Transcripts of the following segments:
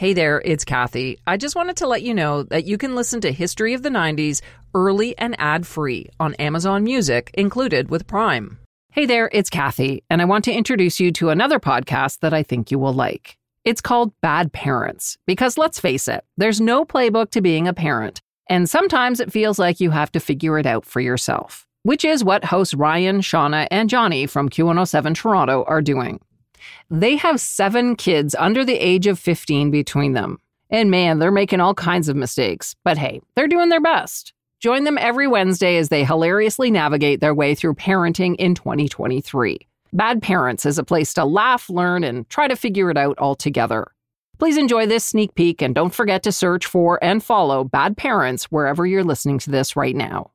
Hey there, it's Kathy. I just wanted to let you know that you can listen to History of the 90s early and ad free on Amazon Music, included with Prime. Hey there, it's Kathy, and I want to introduce you to another podcast that I think you will like. It's called Bad Parents, because let's face it, there's no playbook to being a parent, and sometimes it feels like you have to figure it out for yourself, which is what hosts Ryan, Shauna, and Johnny from Q107 Toronto are doing. They have seven kids under the age of 15 between them. And man, they're making all kinds of mistakes. But hey, they're doing their best. Join them every Wednesday as they hilariously navigate their way through parenting in 2023. Bad Parents is a place to laugh, learn, and try to figure it out all together. Please enjoy this sneak peek and don't forget to search for and follow Bad Parents wherever you're listening to this right now.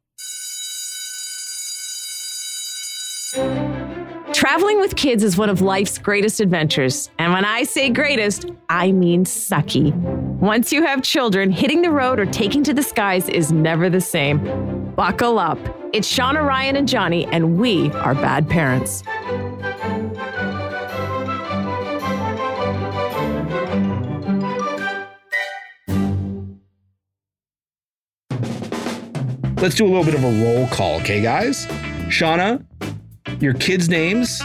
Traveling with kids is one of life's greatest adventures. And when I say greatest, I mean sucky. Once you have children, hitting the road or taking to the skies is never the same. Buckle up. It's Shauna, Ryan, and Johnny, and we are bad parents. Let's do a little bit of a roll call, okay, guys? Shauna, your kids' names.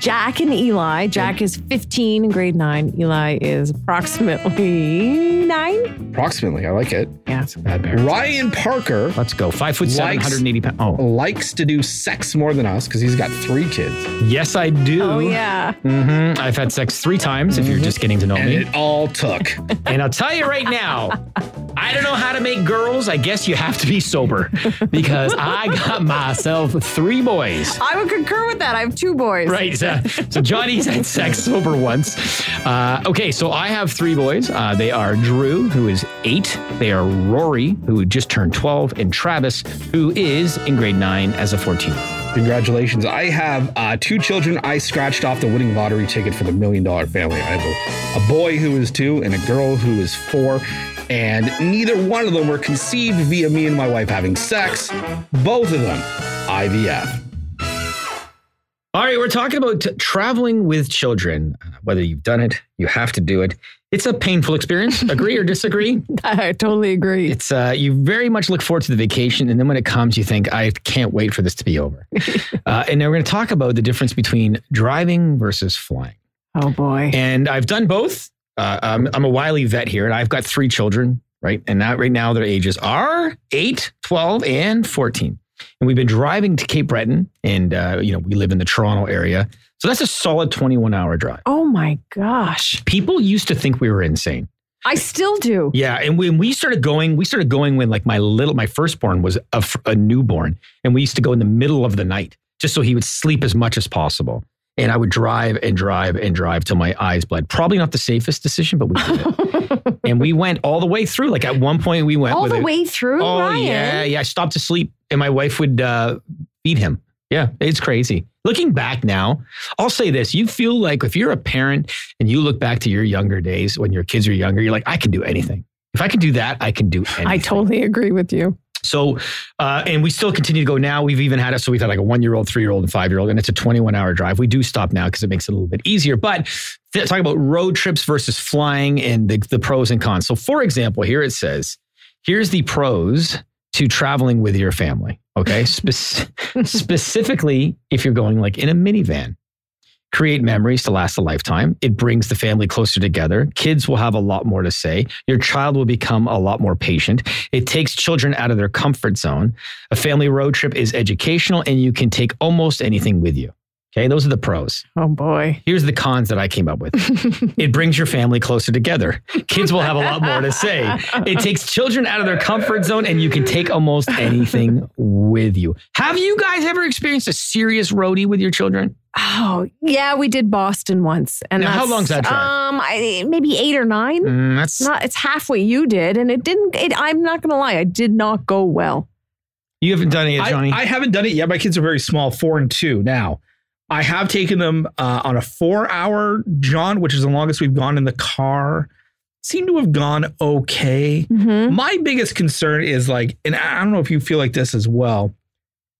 Jack and Eli. Jack is 15 in grade 9. Eli is approximately 9. Approximately, I like it. Yeah. It's a bad parent. Ryan Parker Let's go. Five foot seven, Likes- 180 pounds. Oh, likes to do sex more than us because he's got three kids. yes, I do. Oh, yeah. hmm I've had sex three times if you're just getting to know And me. it all took. And I'll tell you right now, I don't know how to make girls. I guess you have to be sober because I got myself three boys. I would concur with that. I have two boys. Right. So, so Johnny's had sex sober once. Uh, okay. So I have three boys. Uh, they are Drew, who is eight. They are Rory, who just turned 12, and Travis, who is in grade nine as a 14. Congratulations. I have uh, two children. I scratched off the winning lottery ticket for the million dollar family. I have a, a boy who is two and a girl who is four. And neither one of them were conceived via me and my wife having sex. Both of them IVF. All right, we're talking about t- traveling with children. Uh, Whether you've done it, you have to do it. It's a painful experience. Agree or disagree? I totally agree. It's uh, you very much look forward to the vacation, and then when it comes, you think, "I can't wait for this to be over." uh, and then we're going to talk about the difference between driving versus flying. Oh, boy. And I've done both. Uh, I'm, I'm a wily vet here, and I've got three children, right? And now, right now, their ages are 8, 12, and 14. And we've been driving to Cape Breton, and, uh, you know, we live in the Toronto area. So that's a solid 21 hour drive. Oh, my gosh. People used to think we were insane. I still do. Yeah, and when we started going, we started going when like my little, my firstborn was a newborn, and we used to go in the middle of the night just so he would sleep as much as possible. And I would drive and drive and drive till my eyes bled. Probably not the safest decision, but we did it. and we went all the way through. Like at one point, we went All the a- way through, Oh Ryan. yeah, yeah. I stopped to sleep, and my wife would uh, feed him. Yeah, it's crazy. Looking back now, I'll say this: you feel like if you're a parent and you look back to your younger days when your kids are younger, you're like, I can do anything. If I can do that, I can do anything. I totally agree with you. So, uh, and we still continue to go now. We've even had it. So we've had like a one year old, three year old, and five year old, and it's a 21 hour drive. We do stop now because it makes it a little bit easier. But th- talking about road trips versus flying and the, the pros and cons. So, for example, here it says, here's the pros to traveling with your family. Okay. Spec- specifically, if you're going like in a minivan create memories to last a lifetime. It brings the family closer together. Kids will have a lot more to say. Your child will become a lot more patient. It takes children out of their comfort zone. A family road trip is educational and you can take almost anything with you. Okay, those are the pros. Oh, boy. Here's the cons that I came up with. it brings your family closer together. Kids will have a lot more to say. It takes children out of their comfort zone and you can take almost anything with you. Have you guys ever experienced a serious roadie with your children? Oh, yeah, we did Boston once. And Now, how long's that drive? Um, I, maybe eight or nine. Mm, that's Not, it's half what you did, and it didn't. It, I'm not going to lie, it did not go well. You haven't done it yet, Johnny. I, I haven't done it yet. My kids are very small, four and two now. I have taken them uh, on a four hour jaunt, which is the longest we've gone in the car. Seem to have gone okay. Mm-hmm. My biggest concern is like, and I don't know if you feel like this as well,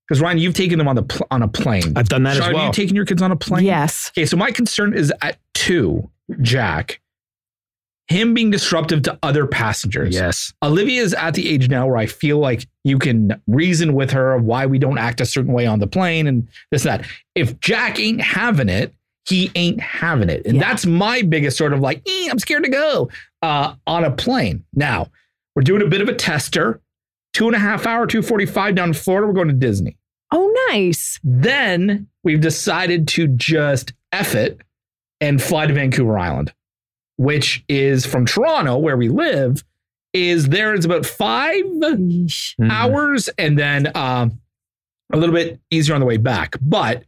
because Ryan, you've taken them on the pl- on a plane. I've done that Sean, as well. Have you taken your kids on a plane? Yes. Okay, so my concern is at two, Jack. Him being disruptive to other passengers. Yes. Olivia is at the age now where I feel like you can reason with her why we don't act a certain way on the plane and this and that. If Jack ain't having it, he ain't having it. And Yeah. that's my biggest sort of like, "Eh, I'm scared to go uh, on a plane. Now, we're doing a bit of a tester. Two and a half hour, 245 down in Florida. We're going to Disney. Oh, nice. Then we've decided to just F it and fly to Vancouver Island, which is from Toronto, where we live, is there is about five. Mhm. hours and then um, a little bit easier on the way back. But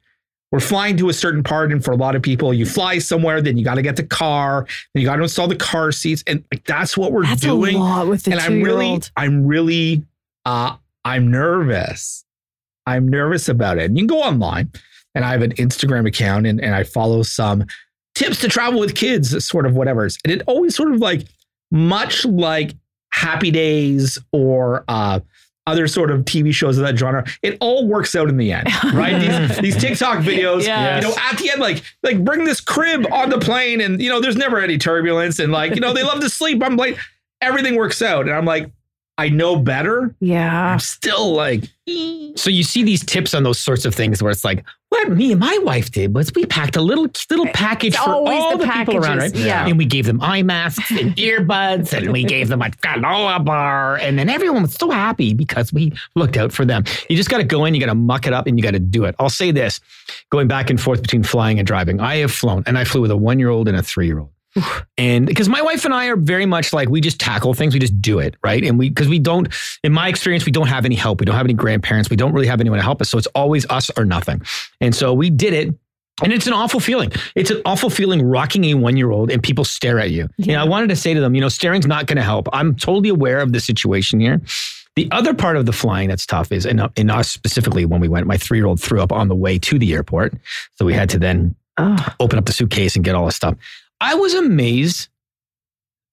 we're flying to a certain part, and for a lot of people, you fly somewhere, then you got to get the car, then you got to install the car seats, and like that's what we're That's doing with the and I'm really. I'm really, uh, I'm nervous. I'm nervous about it. And you can go online, and I have an Instagram account, and, and I follow some tips to travel with kids, sort of whatever. And it always sort of like, much like Happy Days or uh, other sort of TV shows of that genre, it all works out in the end, right? these, these TikTok videos, Yeah. you know, at the end, like, like bring this crib on the plane, and you know, there's never any turbulence, and like, you know, they love to sleep on plane. Everything works out, and I'm like, I know better. Yeah. I'm still like, So you see these tips on those sorts of things where it's like, what me and my wife did was we packed a little little package It's for all the the, people around, right? yeah. And we gave them eye masks and earbuds, and we gave them a granola bar, and then everyone was so happy because we looked out for them. You just got to go in, you got to muck it up, and you got to do it. I'll say this: going back and forth between flying and driving, I have flown, and I flew with a one year old and a three year old. And because my wife and I are very much like we just tackle things, we just do it, right? And we because we don't, in my experience, we don't have any help. We don't have any grandparents. We don't really have anyone to help us. So it's always us or nothing. And so we did it. And it's an awful feeling. It's an awful feeling rocking a one year old and people stare at you. You know, I wanted to say to them, you know, staring's not going to help. I'm totally aware of the situation here. The other part of the flying that's tough is, and in us specifically, when we went, my three year old threw up on the way to the airport. So we had to then Oh, open up the suitcase and get all this stuff. I was amazed.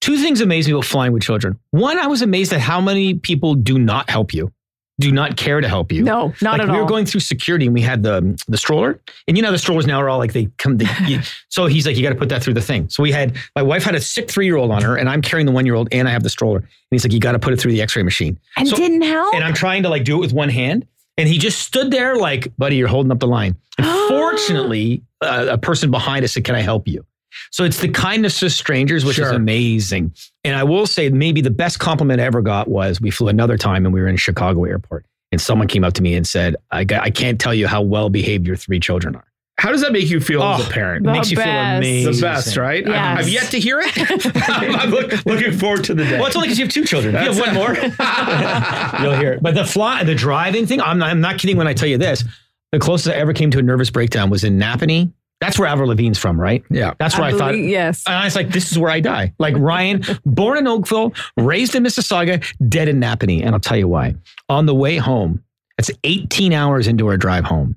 Two things amazed me about flying with children. One, I was amazed at how many people do not help you, do not care to help you. no, not like at we all. We were going through security and we had the the stroller, and you know the strollers now are all like they come. They, you- so he's like, you got to put that through the thing. So we had my wife had a sick three year old on her, and I'm carrying the one year old, and I have the stroller. And he's like, you got to put it through the X ray machine. and so- didn't help. And I'm trying to like do it with one hand. And he just stood there like, buddy, you're holding up the line. And fortunately, uh, a person behind us said, can I help you? So it's the kindness of strangers, which is amazing. And I will say, maybe the best compliment I ever got was we flew another time and we were in Chicago airport. And someone came up to me and said, I, got- I can't tell you how well behaved your three children are. how does that make you feel as Oh, a parent? It The makes you feel amazing. the best, right? I've, Yes. I've yet to hear it. I'm look- looking forward to the day. Well, it's only because you have two children. If you have one more, you'll hear it. But the fly, the driving thing, I'm not, I'm not kidding when I tell you this. The closest I ever came to a nervous breakdown was in Napanee. That's where Avril Lavigne's from, right? yeah. That's where I, thought. believe- yes. And I was like, this is where I die. Like Ryan, born in Oakville, raised in Mississauga, dead in Napanee. And I'll tell you why. On the way home, it's 18 hours into our drive home.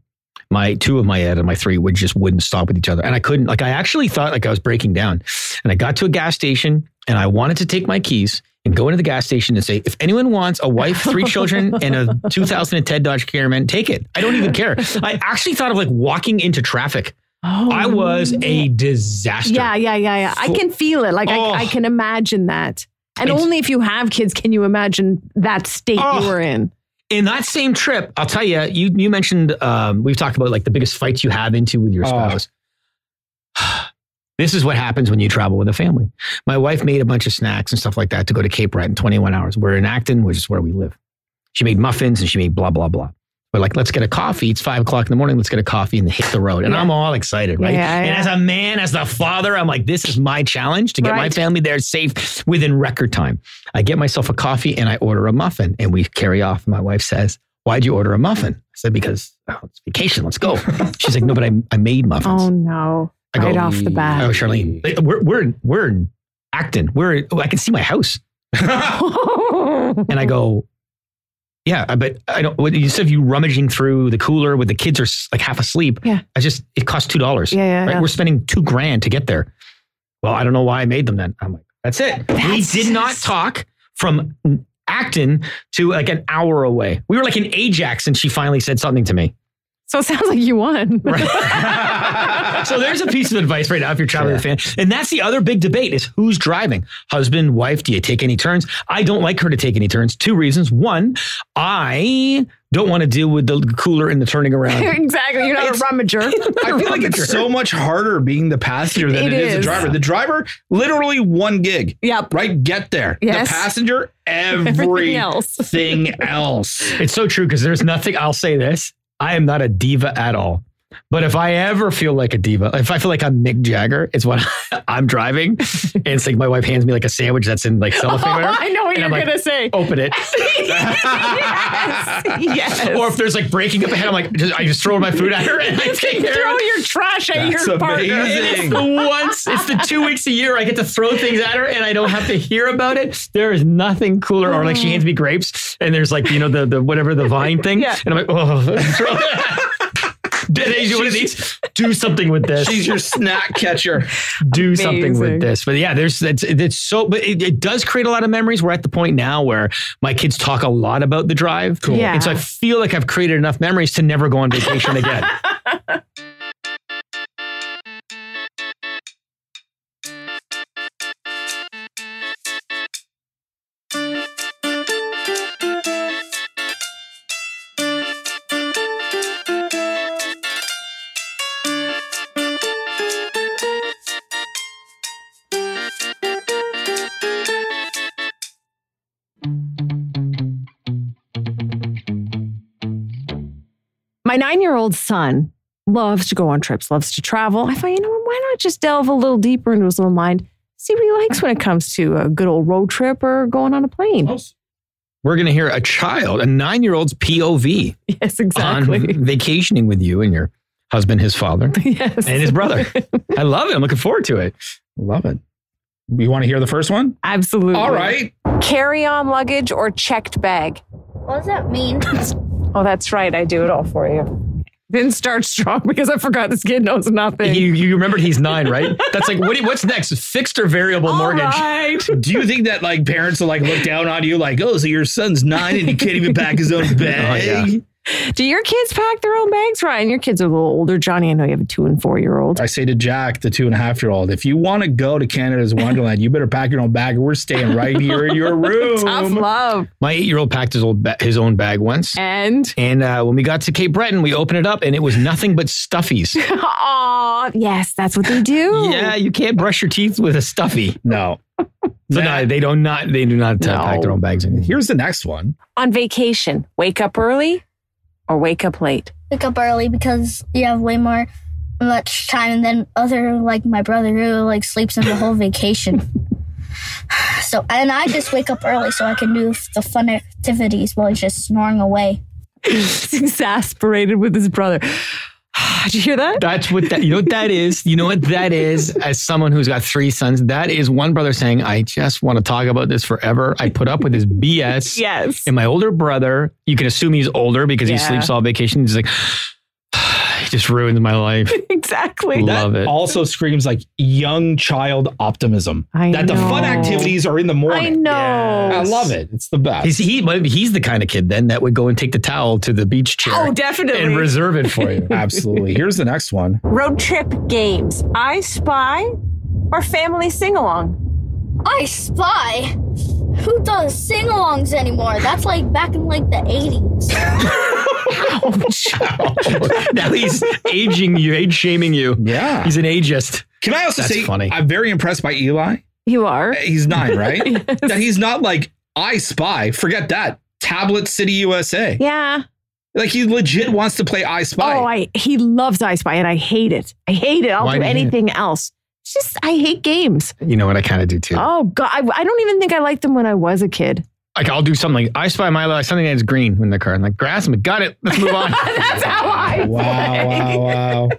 My two of my ed and my three would just wouldn't stop with each other. And I couldn't, like, I actually thought like I was breaking down. And I got to a gas station and I wanted to take my keys and go into the gas station and say, if anyone wants a wife, three children, and a 2010 Dodge Caravan, take it. I don't even care. I actually thought of like walking into traffic. Oh, I was a disaster. Yeah, yeah, yeah, yeah. I can feel it. Like Oh. I, I can imagine that. And It's- only if you have kids can you imagine that state Oh. you were in. in that same trip, I'll tell you, you you mentioned um, we've talked about like the biggest fights you have into with your Oh. spouse. this is what happens when you travel with a family. My wife made a bunch of snacks and stuff like that to go to Cape Breton in 21 hours. We're in Acton, which is where we live. She made muffins and she made blah blah blah. We're like, let's get a coffee. It's five o'clock in the morning. Let's get a coffee and hit the road. And Yeah. I'm all excited, right? Yeah, and yeah. as a man, as the father, I'm like, this is my challenge to get my family there safe within record time. I get myself a coffee and I order a muffin and we carry off. My wife says, Why'd you order a muffin? I said, Because oh, it's vacation. Let's go. She's like, No, but I, I made muffins. Oh no. I go, right off the bat. Oh. Charlene, we're, we're, we're in Acton. We're, oh, I can see my house. And I go, yeah, but I don't, what- you said you rummaging through the cooler with the kids are like half asleep. Yeah. I just, it costs $2. yeah, yeah, right? yeah. We're spending two grand to get there. Well, I don't know why I made them then. I'm like, that's it. we That's did not talk from Acton to like an hour away. We were like in Ajax and she finally said something to me. So it sounds like you won. so there's a piece of advice right now if you're traveling with a fan. And that's the other big debate is who's driving? Husband, wife, do you take any turns? I don't like her to take any turns. Two reasons. One, I don't want to deal with the cooler and the turning around. exactly. You're not It's- a rummager. I feel like it's so much harder being the passenger than It it is the is. driver. The driver, literally one gig. Yep. Right? Get there. Yes. The passenger, Everything everything else. else. It's so true because there's nothing, I'll say this. I am not a diva at all. But if I ever feel like a diva, if I feel like I'm Mick Jagger, it's when I'm driving and it's like my wife hands me like a sandwich that's in like cellophane. Oh, or whatever, I know what you're I'm like, gonna say. Open it. yes. yes. Or if there's like braking up ahead, I'm like, just, I just throw my food at her and I take care throw your trash at That's your partner. amazing. It's the once, it's the two weeks a year I get to throw things at her and I don't have to hear about it. There is nothing cooler. Or like she oh. hands me grapes and there's like, you know, the, the whatever, the vine thing. Yeah. And I'm like, oh, throw it. Did you one of these? Do something with this. She's your snack catcher. do something with this. But yeah, there's it's it's so but it, it does create a lot of memories. We're at the point now where my kids talk a lot about the drive. Cool. Yeah. And so I feel like I've created enough memories to never go on vacation again. My nine year old son loves to go on trips, loves to travel. I thought, you know, why not just delve a little deeper into his little mind, see what he likes when it comes to a good old road trip or going on a plane? We're gonna hear a child, a nine-year-old's POV Yes, exactly. on vacationing with you and your husband, his father, yes. and his brother. I love it. I'm looking forward to it. Love it. You want to hear the first one? Absolutely. All right. Carry on luggage or checked bag? What does that mean? Oh, that's right. I do it all for you. Didn't start strong because I forgot this kid knows nothing. You, you remembered he's nine, right? That's like what, what's next? Fixed or variable All mortgage? right. Do you think that like parents will like look down on you like, oh, so your son's nine and he can't even pack his own oh, bag? yeah. Do your kids pack their own bags, Ryan? Your kids are a little older. Johnny, I know you have a two and four year old. I say to Jack, the two and a half year old, if you want to go to Canada's Wonderland, you better pack your own bag or we're staying right here in your room. Tough love. My eight-year-old packed his old ba- his own bag once. And And uh, when we got to Cape Breton, we opened it up and it was nothing but stuffies. Aw, yes, that's what they do. yeah, you can't brush your teeth with a stuffy. No. So no, they don't not they do not uh, No. pack their own bags. anymore. Here's the next one. On vacation, wake up early or wake up late? Wake up early because you have way more much time than other like my brother who like sleeps in the whole vacation. So and I just wake up early so I can do the fun activities while he's just snoring away. He's exasperated with his brother. Did you hear that? That's what that you know what that is. You know what that is. As someone who's got three sons, that is one brother saying, "I just want to talk about this forever." I put up with his BS. Yes. And my older brother, you can assume he's older because he sleeps all vacation. He's like, just ruins my life. exactly. Love it. Also screams like young child optimism. I that the fun activities are in the morning. I morning. know. I love it. It's the best. He's, he, he's the kind of kid then that would go and take the towel to the beach chair Oh, definitely. and reserve it for you. Absolutely. Here's the next one. Road trip games. I spy or family sing along? I spy. Who does sing-alongs anymore? That's like back in like the 80s. now he's aging you, age shaming you. Yeah. He's an ageist. Can I also That's say funny. I'm very impressed by Eli. You are. Uh, he's nine, right? Yes. That he's not like I spy. Forget that. Tablet City USA. Yeah. Like he legit wants to play I Spy. Oh, I he loves I Spy and I hate it. I hate it. I'll Why do do it? anything else. It's just I hate games. You know what? I kind of do too. Oh God, I, I don't even think I liked them when I was a kid. Like I'll do something like I spy my life, something that's green in the car. I'm like grass. I'm like, got it. Let's move on. That's how I wow, play. wow, wow.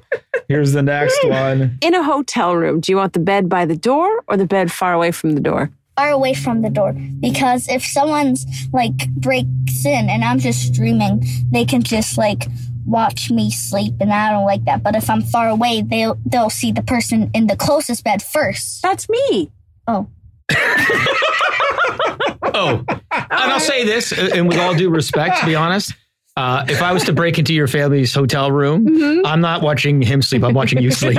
Here's the next one. In a hotel room, do you want the bed by the door or the bed far away from the door? Far away from the door because if someone's like breaks in and I'm just streaming, they can just like watch me sleep and I don't like that. But if I'm far away, they'll they'll see the person in the closest bed first. That's me. Oh. oh, and I'll say this, uh, and with all due respect, to be honest, Uh, if I was to break into your family's hotel room, Mm-hmm. I'm not watching him sleep. I'm watching you sleep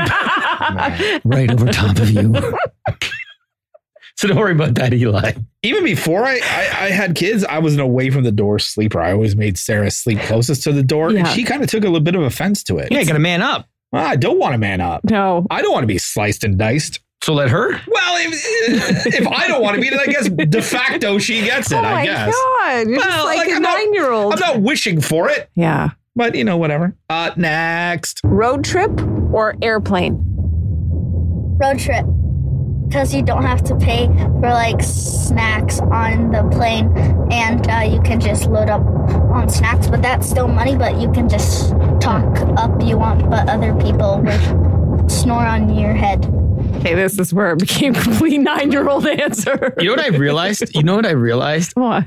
right over top of you. so don't worry about that, Eli. Even before I, I, I had kids, I was an away from the door sleeper. I always made Sarah sleep closest to the door, and she kind of took a little bit of offense to it. Yeah, you got to man up. Well, I don't want to man up. No. I don't want to be sliced and diced. So let her. Well, if, if I don't want to be, then I guess de facto she gets it. oh I my guess. god! You're Well, just like, like, a I'm not- nine-year-old. I'm not wishing for it, yeah. but you know, whatever. Uh, next. Road trip or airplane? Road trip. Because you don't have to pay for like snacks on the plane and uh, you can just load up on snacks, but that's still money, but you can just talk up you want, but other people will snore on your head. Okay, this is where it became a complete nine-year-old answer. You know what I realized? You know what I realized? What?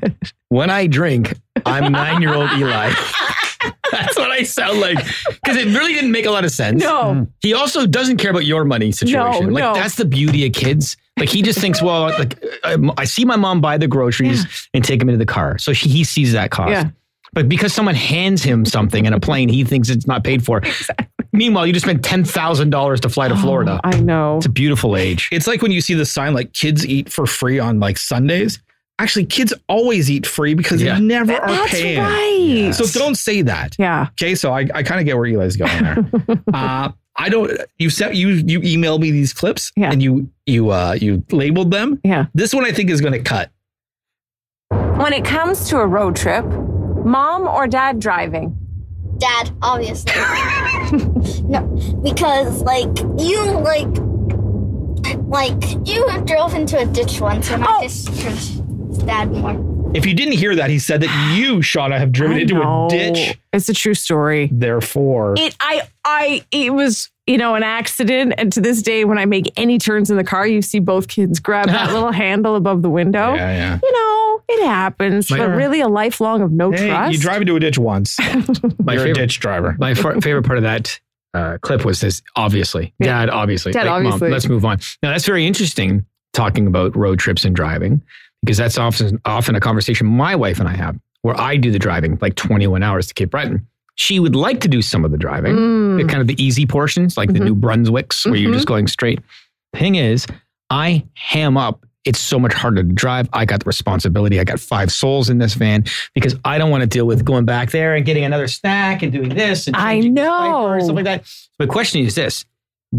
When I drink, I'm nine year old Eli. That's what I sound like. Because it really didn't make a lot of sense. No. Hmm. He also doesn't care about your money situation. No, like no. that's the beauty of kids. Like he just thinks, well, like I, I see my mom buy the groceries and take them into the car, so she, he sees that cost. Yeah. But because someone hands him something in a plane, he thinks it's not paid for. Meanwhile, you just spent ten thousand dollars to fly to Florida. Oh, I know. It's a beautiful age. It's like when you see the sign like kids eat for free on like Sundays. Actually, kids always eat free because Yeah. they never are That's paying. right. So don't say that. Yeah. Okay, so I, I kind of get where Eli's going there. uh, I don't. You sent you you emailed me these clips Yeah. and you you uh you labeled them. Yeah. This one I think is going to cut. When it comes to a road trip, mom or dad driving? Dad, obviously. no, because like you like like you have drove into a ditch once, and Oh. I just trust Dad more. If you didn't hear that, he said that you, Shauna, have driven I into know. a ditch. It's a true story. Therefore, It I I it was you know an accident and to this day when I make any turns in the car you see both kids grab that little handle above the window. yeah, yeah. You know, it happens, My- but really a lifelong of no Hey, trust. you drive into a ditch once. My You're favorite, a ditch driver. my fa- favorite part of that uh, clip was this. Obviously, Yeah. Dad. Obviously, Dad, Mom, obviously. let's move on. Now that's very interesting. Talking about road trips and driving because that's often often a conversation my wife and I have where I do the driving like 21 hours to Cape Breton. She would like to do some of the driving, Mm. the kind of the easy portions, like the Mhm. New Brunswicks, where you're Mhm. just going straight. Thing is, I ham up. It's so much harder to drive. I got the responsibility. I got five souls in this van because I don't want to deal with going back there and getting another snack and doing this. And I know. and stuff like that. The question is this: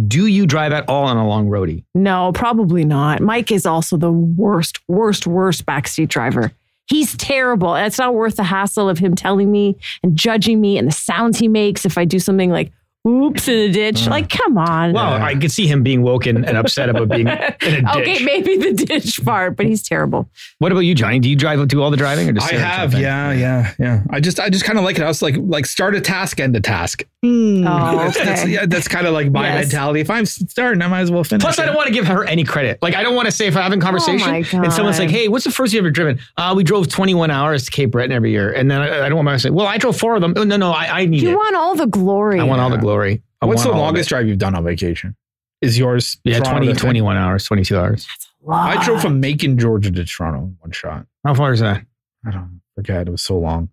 Do you drive at all on a long roadie? No, probably not. Mike is also the worst, worst, worst backseat driver. He's terrible. And it's not worth the hassle of him telling me and judging me and the sounds he makes if I do something like oops in a ditch. Uh. like, come on. Well, I could see him being woken and upset about being in a ditch. okay, maybe the ditch part, but he's terrible. What about you, Johnny? Do you drive do all the driving or just I have, drive? yeah, yeah, yeah. I just, I just kind of like it. I was like, like start a task, end a task. Oh, That's, that's, okay. yeah, that's kind of like my Yes. mentality. If I'm starting, I might as well finish. Plus, I don't want to give her any credit. Like, I don't want to say if I'm having conversation Oh and someone's like, "Hey, what's the first you ever driven?" Uh, we drove 21 hours to Cape Breton every year, and then I, I don't want to say, "Well, I drove four of them." Oh, no, no, I, I need You it. want all the glory. I want all the glory. I What's the want all of longest drive you've done on vacation? Is yours? Yeah, Toronto 20, to- 21 hours, 22 hours. I drove from Macon, Georgia to Toronto in one shot. How far is that? I don't forget. It was so long.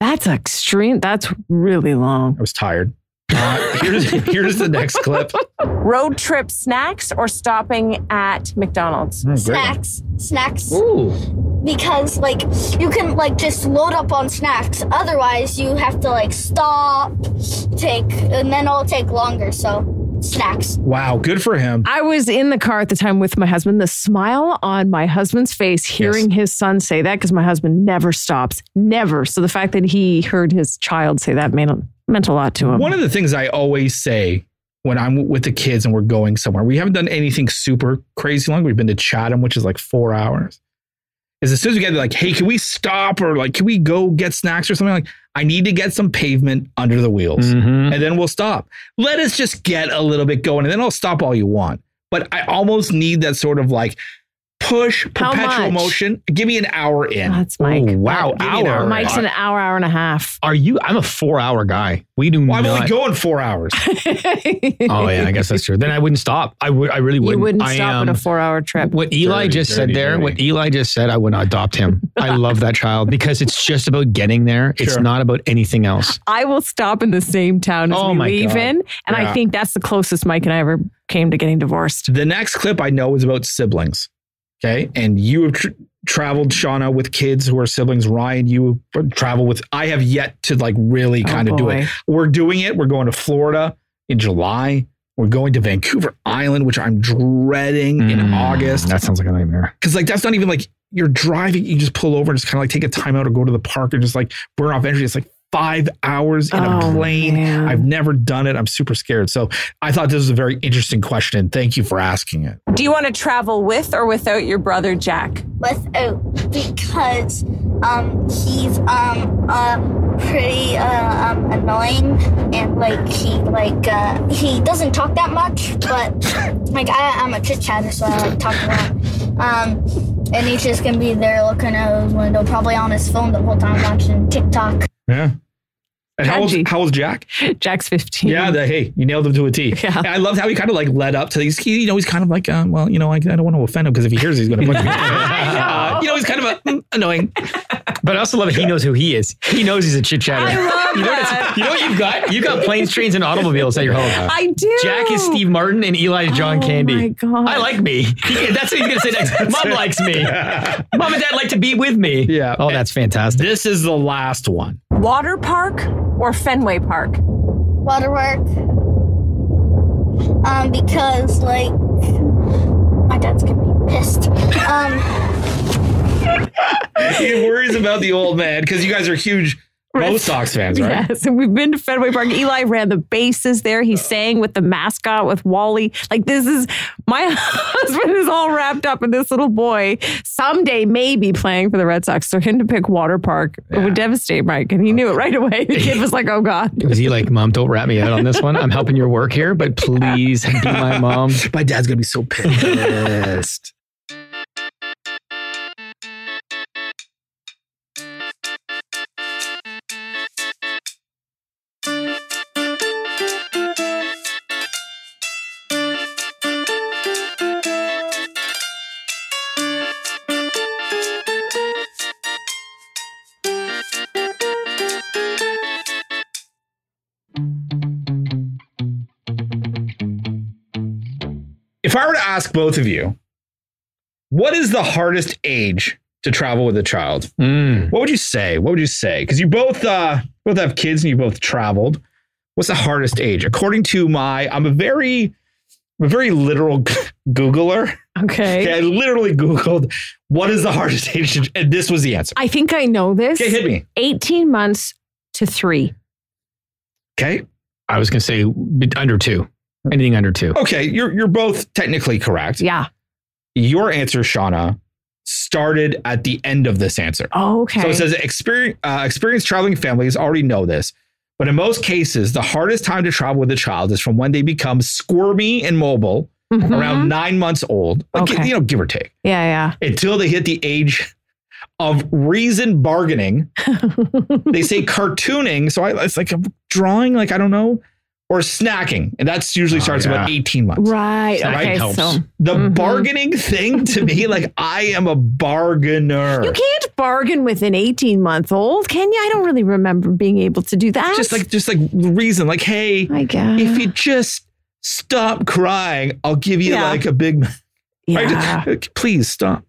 That's extreme. That's really long. I was tired. Uh, here's here's the next clip. Road trip snacks or stopping at McDonald's? Great. Snacks, snacks. Ooh. because like you can like just load up on snacks otherwise you have to like stop take and then it'll take longer so snacks Wow, good for him. I was in the car at the time with my husband. The smile on my husband's face hearing his son say that, because my husband never stops, never. So the fact that he heard his child say that made, meant a lot to him. One of the things I always say when I'm with the kids and we're going somewhere, we haven't done anything super crazy long. We've been to Chatham, which is like four hours. Is as soon as we get like, hey, can we stop or like, can we go get snacks or something? Like, I need to get some pavement under the wheels Mhm. and then we'll stop. Let us just get a little bit going and then I'll stop all you want. But I almost need that sort of like, push, How perpetual much? motion. Give me an hour in. That's Mike. Oh, wow, Give me an hour. hour. Mike's an hour, hour and a half. Are you? I'm a four hour guy. We do well, I'm not. only going four hours. oh yeah, I guess that's true. Then I wouldn't stop. I would. I really wouldn't. You wouldn't I stop am- in a four-hour trip. What Eli Dirty, just dirty, said there, dirty. what Eli just said, I would not adopt him. I love that child because it's just about getting there. It's Sure. not about anything else. I will stop in the same town as Oh we leave God. in, and Yeah. I think that's the closest Mike and I ever came to getting divorced. The next clip I know is about siblings. Okay. And you have tr- traveled, Shauna, with kids who are siblings. Ryan, you travel with, I have yet to like really kind Oh, of do it. We're doing it. We're going to Florida in July. We're going to Vancouver Island, which I'm dreading in Mm, August. That sounds like a nightmare. Cause like that's not even like you're driving, you just pull over and just kind of like take a time out or go to the park and just like burn off energy. It's like five hours in a Oh, plane. man. I've never done it. I'm super scared. So I thought this was a very interesting question. Thank you for asking it. Do you want to travel with or without your brother Jack? without because um he's um uh pretty uh um annoying and like he like uh he doesn't talk that much but like I, I'm a chit chatter so I like talk a lot um and he's just gonna be there looking out his window probably on his phone the whole time watching TikTok. Yeah. And how old's, Kanji. how old's Jack? Jack's 15. Yeah, the, hey, you nailed him to a T. Yeah. And I love how he kind of like led up to these. He, you know, he's kind of like, uh, well, you know, I, I don't want to offend him because if he hears, it, he's going to punch me. uh, you know, he's kind of a, mm, annoying. But I also love it. He knows who he is. He knows he's a chit chatter. I love you know what that. You know what you've got? You've got planes, trains, and automobiles at your home. I do. Jack is Steve Martin and Eli is John Oh Candy. my God. I like me. He- that's what he's gonna say next. Mom likes me. Mom and Dad like to be with me. Yeah. Oh, that's fantastic. This is the last one. Water Park or Fenway Park? Water Park. Um because like my dad's gonna be pissed. Um He worries about the old man because you guys are huge Bo Sox fans, right? Yes, and we've been to Fenway Park. Eli ran the bases there. He oh. sang with the mascot with Wally. Like this is my husband is all wrapped up in this little boy. Someday maybe playing for the Red Sox. So him to pick Water Park it would devastate Mike, and he knew it right away. The kid was like, "Oh God." Was he like, Mom, don't rat me out on this one? I'm helping your work here, but please be my mom. My dad's going to be so pissed. I were to ask both of you, what is the hardest age to travel with a child? Mm. What would you say? What would you say? Because you both uh, both have kids and you both traveled. What's the hardest age? According to my, I'm a very, I'm a very literal Googler. Okay. Okay, I literally Googled what is the hardest age, and this was the answer. I think I know this. Okay, hit me. 18 months to three. Okay, I was gonna say under two. Anything under two. okay, you're you're both technically correct. Yeah. Your answer, Shauna, started at the end of this answer. Oh, okay. So it says experience, uh, experienced traveling families already know this, but in most cases, the hardest time to travel with a child is from when they become squirmy and mobile, Mhm. around nine months old, like, Okay. you know, give or take, Yeah, yeah. until they hit the age of reason bargaining. they say cartooning, so I, it's like a drawing, like I don't know, or snacking, and that's usually Oh, starts yeah. about eighteen months. right. That Okay. helps. So The Mhm. bargaining thing to me, like I am a bargainer. you can't bargain with an 18 month old, can you? I don't really remember being able to do that. just like just like reason, like hey, I guess. if you just stop crying, I'll give you Yeah. like a big. yeah. Right? Please stop.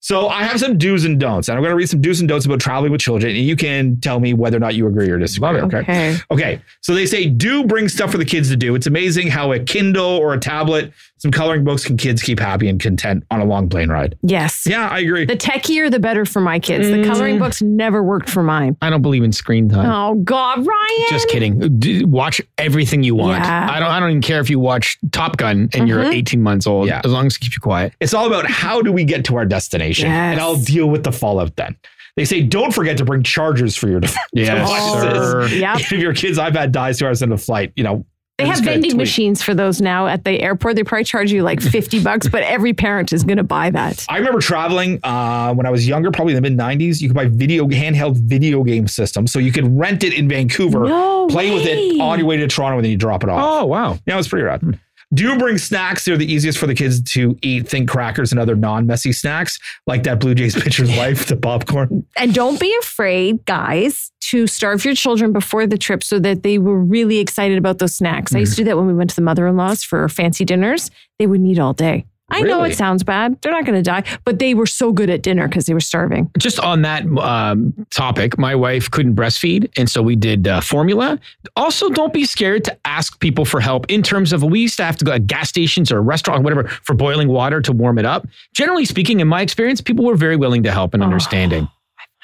So I have some do's and don'ts, and I'm going to read some do's and don'ts about traveling with children, and you can tell me whether or not you agree or disagree. Love it. Okay. Okay. Okay. So they say do bring stuff for the kids to do. It's amazing how a Kindle or a tablet, some coloring books, can kids keep happy and content on a long plane ride. Yes. Yeah, I agree. The techier, the better for my kids. The coloring Mm. books never worked for mine. I don't believe in screen time. Oh God, Ryan! Just kidding. D- Watch everything you want. Yeah. I don't. I don't even care if you watch Top Gun and you're Mhm. 18 months old. Yeah. As long as it keeps you quiet. It's all about how do we get to our destination, Yes. and I'll deal with the fallout then. They say don't forget to bring chargers for your devices. Yes, sir. Yep. If your kid's iPad dies two hours into the flight, you know, They have vending machines for those now at the airport. They probably charge you like 50 bucks, but every parent is going to buy that. I remember traveling uh, when I was younger, probably in the mid '90s. You could buy video handheld video game systems, so you could rent it in Vancouver, No play with it on your way to Toronto, and then you drop it off. Oh wow. Yeah, it was pretty rad. Do bring snacks? They're the easiest for the kids to eat. Think crackers and other non-messy snacks, like that Blue Jays pitcher's wife, the popcorn. And don't be afraid, guys, to starve your children before the trip so that they were really excited about those snacks. I used mm-hmm. to do that when we went to the mother in law's for fancy dinners. They would eat all day. I know it sounds bad. They're not going to die, but they were so good at dinner because they were starving. Just on that um, topic, my wife couldn't breastfeed, and so we did uh, formula. Also, don't be scared to ask people for help in terms of we used to have to go at gas stations or a restaurant or whatever for boiling water to warm it up. Generally speaking, in my experience, people were very willing to help and Oh.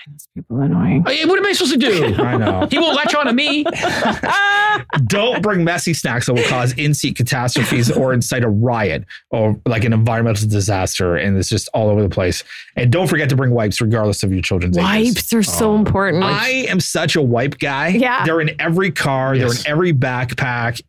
Understanding. People annoying. Hey, what am I supposed to do? I know. He won't latch on to me. Don't bring messy snacks that will cause in-seat catastrophes or incite a riot or like an environmental disaster, and it's just all over the place. And don't forget to bring wipes, regardless of your children's ages. Wipes are so oh. important. I am such a wipe guy. Yeah. They're in every car. Yes. They're in every backpack.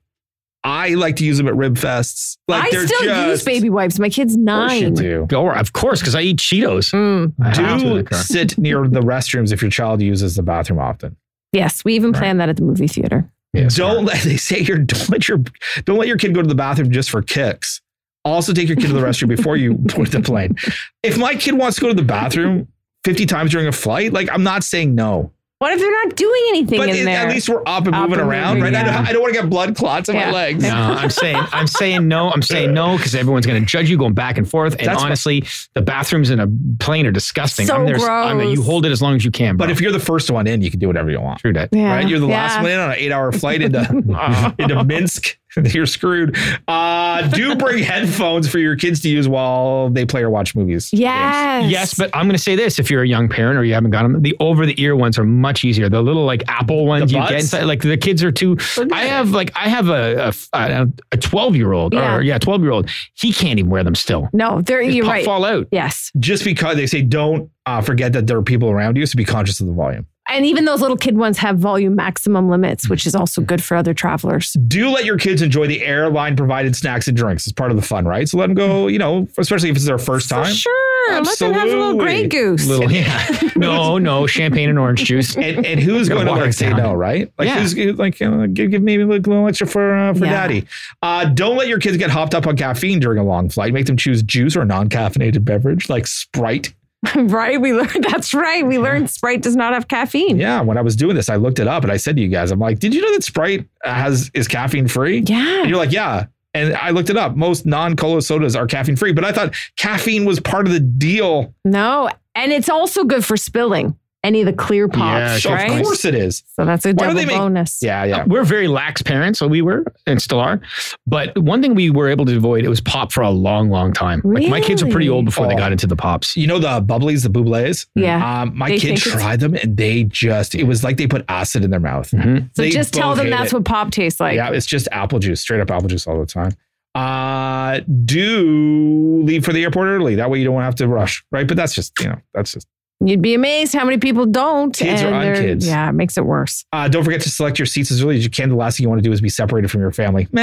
I like to use them at rib fests. Like I they're still use baby wipes. My kid's Of course you nine. do. Or, of course, because I eat Cheetos. Mm. I have to in the Do sit near the restrooms if your child uses the bathroom often. Yes, we even planned that at the movie theater. Yeah, don't let they say your don't let your don't let your kid go to the bathroom just for kicks. Also take your kid to the restroom before you board the plane. If my kid wants to go to the bathroom 50 times during a flight, like I'm not saying no. What if they're not doing anything But in it- there? at least we're up and Up moving and around, moving, right? I don't, I don't want to get blood clots in Yeah. my legs. No, I'm saying I'm saying no. I'm saying no because everyone's going to judge you going back and forth. And That's what- honestly, the bathrooms in a plane are disgusting. So I'm there. I mean, you hold it as long as you can. But if you're the first one in, you can do whatever you want. true that. yeah. Right? You're the last one in on an eight hour flight into, into Minsk. You're screwed. Uh, do bring headphones for your kids to use while they play or watch movies. Yes. Yes, but I'm going to say this: if you're a young parent or you haven't got them, the over-the-ear ones are much easier. The little like Apple ones you get inside, like the kids are too. I have like I have a a, a 12 year old Yeah. or yeah, 12 year old. He can't even wear them still. No, they're, They you're right. Fall out. Yes. Just because they say don't uh, forget that there are people around you, so be conscious of the volume. And even those little kid ones have volume maximum limits, which is also good for other travelers. Do let your kids enjoy the airline provided snacks and drinks. It's part of the fun, right? So let them go, you know, especially if it's their first For time. sure. Let them have a little Absolutely. Grey Goose. Little yeah. no, no champagne and orange juice. And, and who's going to like say no, right? Like Yeah. who's like uh, give give maybe a little extra for uh, for Yeah. daddy. Uh, don't let your kids get hopped up on caffeine during a long flight. Make them choose juice or non-caffeinated beverage like Sprite. right? We learned that's right. We learned Sprite does not have caffeine. Yeah, when I was doing this, I looked it up and I said to you guys, I'm like, did you know that Sprite has is caffeine free? Yeah. And you're like, yeah. And I looked it up. Most non-cola sodas are caffeine free, but I thought caffeine was part of the deal. No. And it's also good for spilling any of the clear pops, So right? of course it is. So that's a Why double make- bonus. Yeah, yeah. We're very lax parents, so we were and still are. But one thing we were able to avoid it was pop for a long, long time. Like my kids were pretty old before they Oh. got into the pops. You know the bubblies, the bublés? Yeah. Um, my They kid think it's- tried them and they just, it was like they put acid in their mouth. Mhm. So They just tell them that's it. what pop tastes like. yeah, it's just apple juice, straight up apple juice all the time. Uh, do leave for the airport early. That way you don't have to rush, right? But that's just, you know, that's just. You'd be amazed how many people don't. Kids or unkids? Yeah, it makes it worse. Uh, don't forget to select your seats as early as you can. The last thing you want to do is be separated from your family.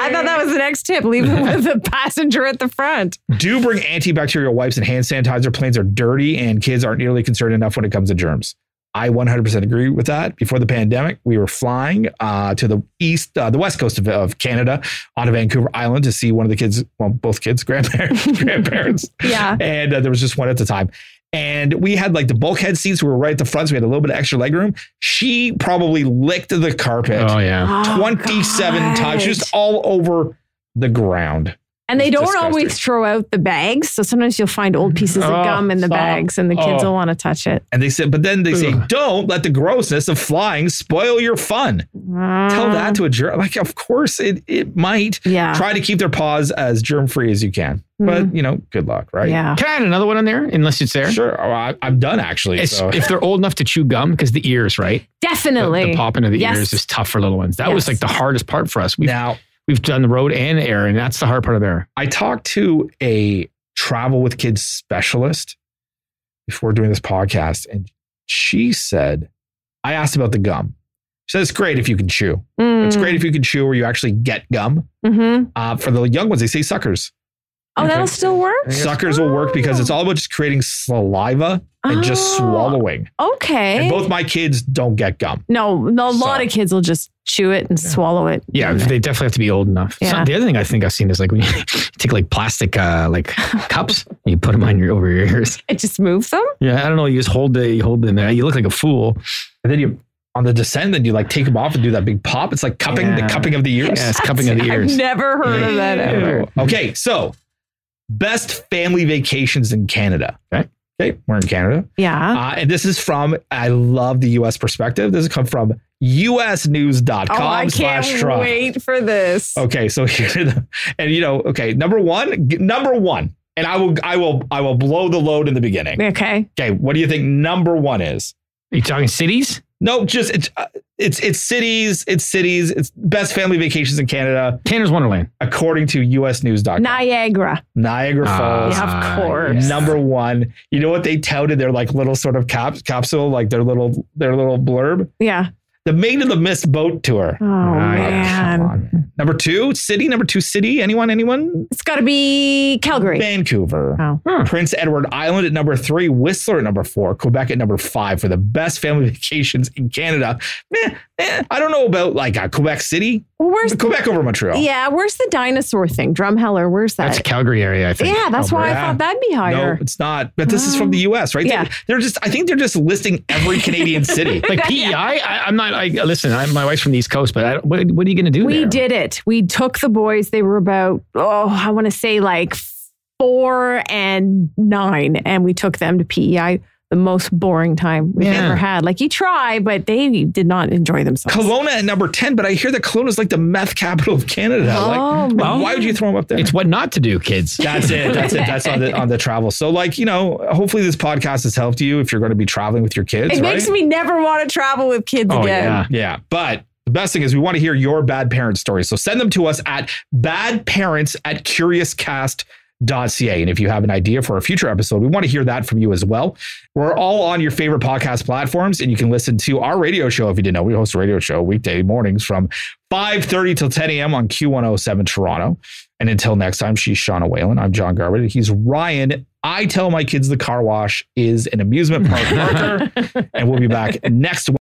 I thought that was the next tip. Leave it with the passenger at the front. Do bring antibacterial wipes and hand sanitizer. Planes are dirty and kids aren't nearly concerned enough when it comes to germs. I 100% agree with that. Before the pandemic, we were flying uh, to the east, uh, the west coast of, of Canada, onto Vancouver Island to see one of the kids, well, both kids, grandparents, grandparents, Yeah. and uh, there was just one at the time. And we had like the bulkhead seats. We were right at the front, so we had a little bit of extra leg room. She probably licked the carpet Oh yeah. 27 Oh, times, just all over the ground. And they don't disgusting. always throw out the bags. So sometimes you'll find old pieces of Oh, gum in the stop. bags and the kids Oh. will want to touch it. And they said, but then they say, Ugh. don't let the grossness of flying spoil your fun. Tell that to a germ. Like, of course it it might. Uh, Yeah. Try to keep their paws as germ free as you can. But you know, good luck, right? Yeah. Can I add another one on there? Unless it's there. Sure. Oh, I, I'm done actually. So. If they're old enough to chew gum, because the ears, right? Definitely. the popping of the Yes. ears is tough for little ones. That was like the hardest part for us. We've, now, we've done the road and air, and that's the hard part of air. I talked to a travel with kids specialist before doing this podcast, and she said, I asked about the gum. She said, it's great if you can chew. Mm. It's great if you can chew or you actually get gum. Mm-hmm. Uh, for the young ones, they say suckers. Oh, that'll still work. Suckers will work because it's all about just creating saliva and just Oh. swallowing. Okay. And both my kids don't get gum. no, no, a lot So- of kids will just chew it and swallow it. Yeah, they definitely have to be old enough. So Yeah. the other thing I think I've seen is like when you take like plastic uh, like cups, and you put them on your over your ears. It just moves them. Yeah, I don't know. You just hold the you hold them there. You look like a fool. And then you on the descent, then you like take them off and do that big pop. It's like cupping, the cupping of the ears. Yeah, it's cupping of the ears. I've never heard of that ever. Okay, so best family vacations in Canada. Okay. Okay, we're in Canada. Yeah. Uh, and this is from, I love the US perspective. This has come from usnews.com oh, I slash can't Trump. wait for this. Okay, so here the, and you know, okay, number one, number one, and I will, I will, I will blow the load in the beginning. Okay. Okay, what do you think number one is? Are you talking cities? No, just it's, uh, it's, it's cities, it's cities, it's best family vacations in Canada, Canada's Wonderland. according to usnews.com. Niagara. Niagara Falls. Yeah, of Ah, course. Number one, you know what they touted their like little sort of cap capsule, like their little their little blurb, Yeah. The Maid of the Mist boat tour. Oh, yeah, man. Number two, city. Number two, city. Anyone? Anyone? It's got to be Calgary. Vancouver. Oh. Hmm. Prince Edward Island at number three, Whistler at number four, Quebec at number five for the best family vacations in Canada. Meh, eh, I don't know about like uh, Quebec City, Well, where's Quebec over Montreal. Yeah, where's the dinosaur thing? Drumheller, where's that? That's Calgary area, I think. yeah, that's why I thought that'd be No, it's not. But this is from the U.S., right? Yeah. They're, they're just. I think they're just listing every Canadian city. Like PEI, I, I'm not. I, listen, I'm, my wife's from the East Coast, but I, what, what are you going to do? we there? did it. We took the boys. They were about, oh, I want to say like four and nine. And we took them to PEI, the most boring time we've Yeah. ever had. Like you try, but they did not enjoy themselves. Kelowna at number 10, but I hear that Kelowna is like the meth capital of Canada. Oh, like, man. why would you throw them up there? It's what not to do, kids. that's it. That's it. That's on the on the travel. So, like, you know, hopefully this podcast has helped you if you're going to be traveling with your kids. It right? makes me never want to travel with kids Oh, again. yeah. Yeah. But the best thing is we want to hear your bad parent stories. So send them to us at badparents at curiouscast.ca. And if you have an idea for a future episode, we want to hear that from you as well. We're all on your favorite podcast platforms, and you can listen to our radio show if you didn't know. We host a radio show weekday mornings from 5:30 till 10 a.m. on Q107 Toronto. And until next time, she's Shauna Whalen. I'm John Garber. He's Ryan. I tell my kids the car wash is an amusement park marker. and we'll be back next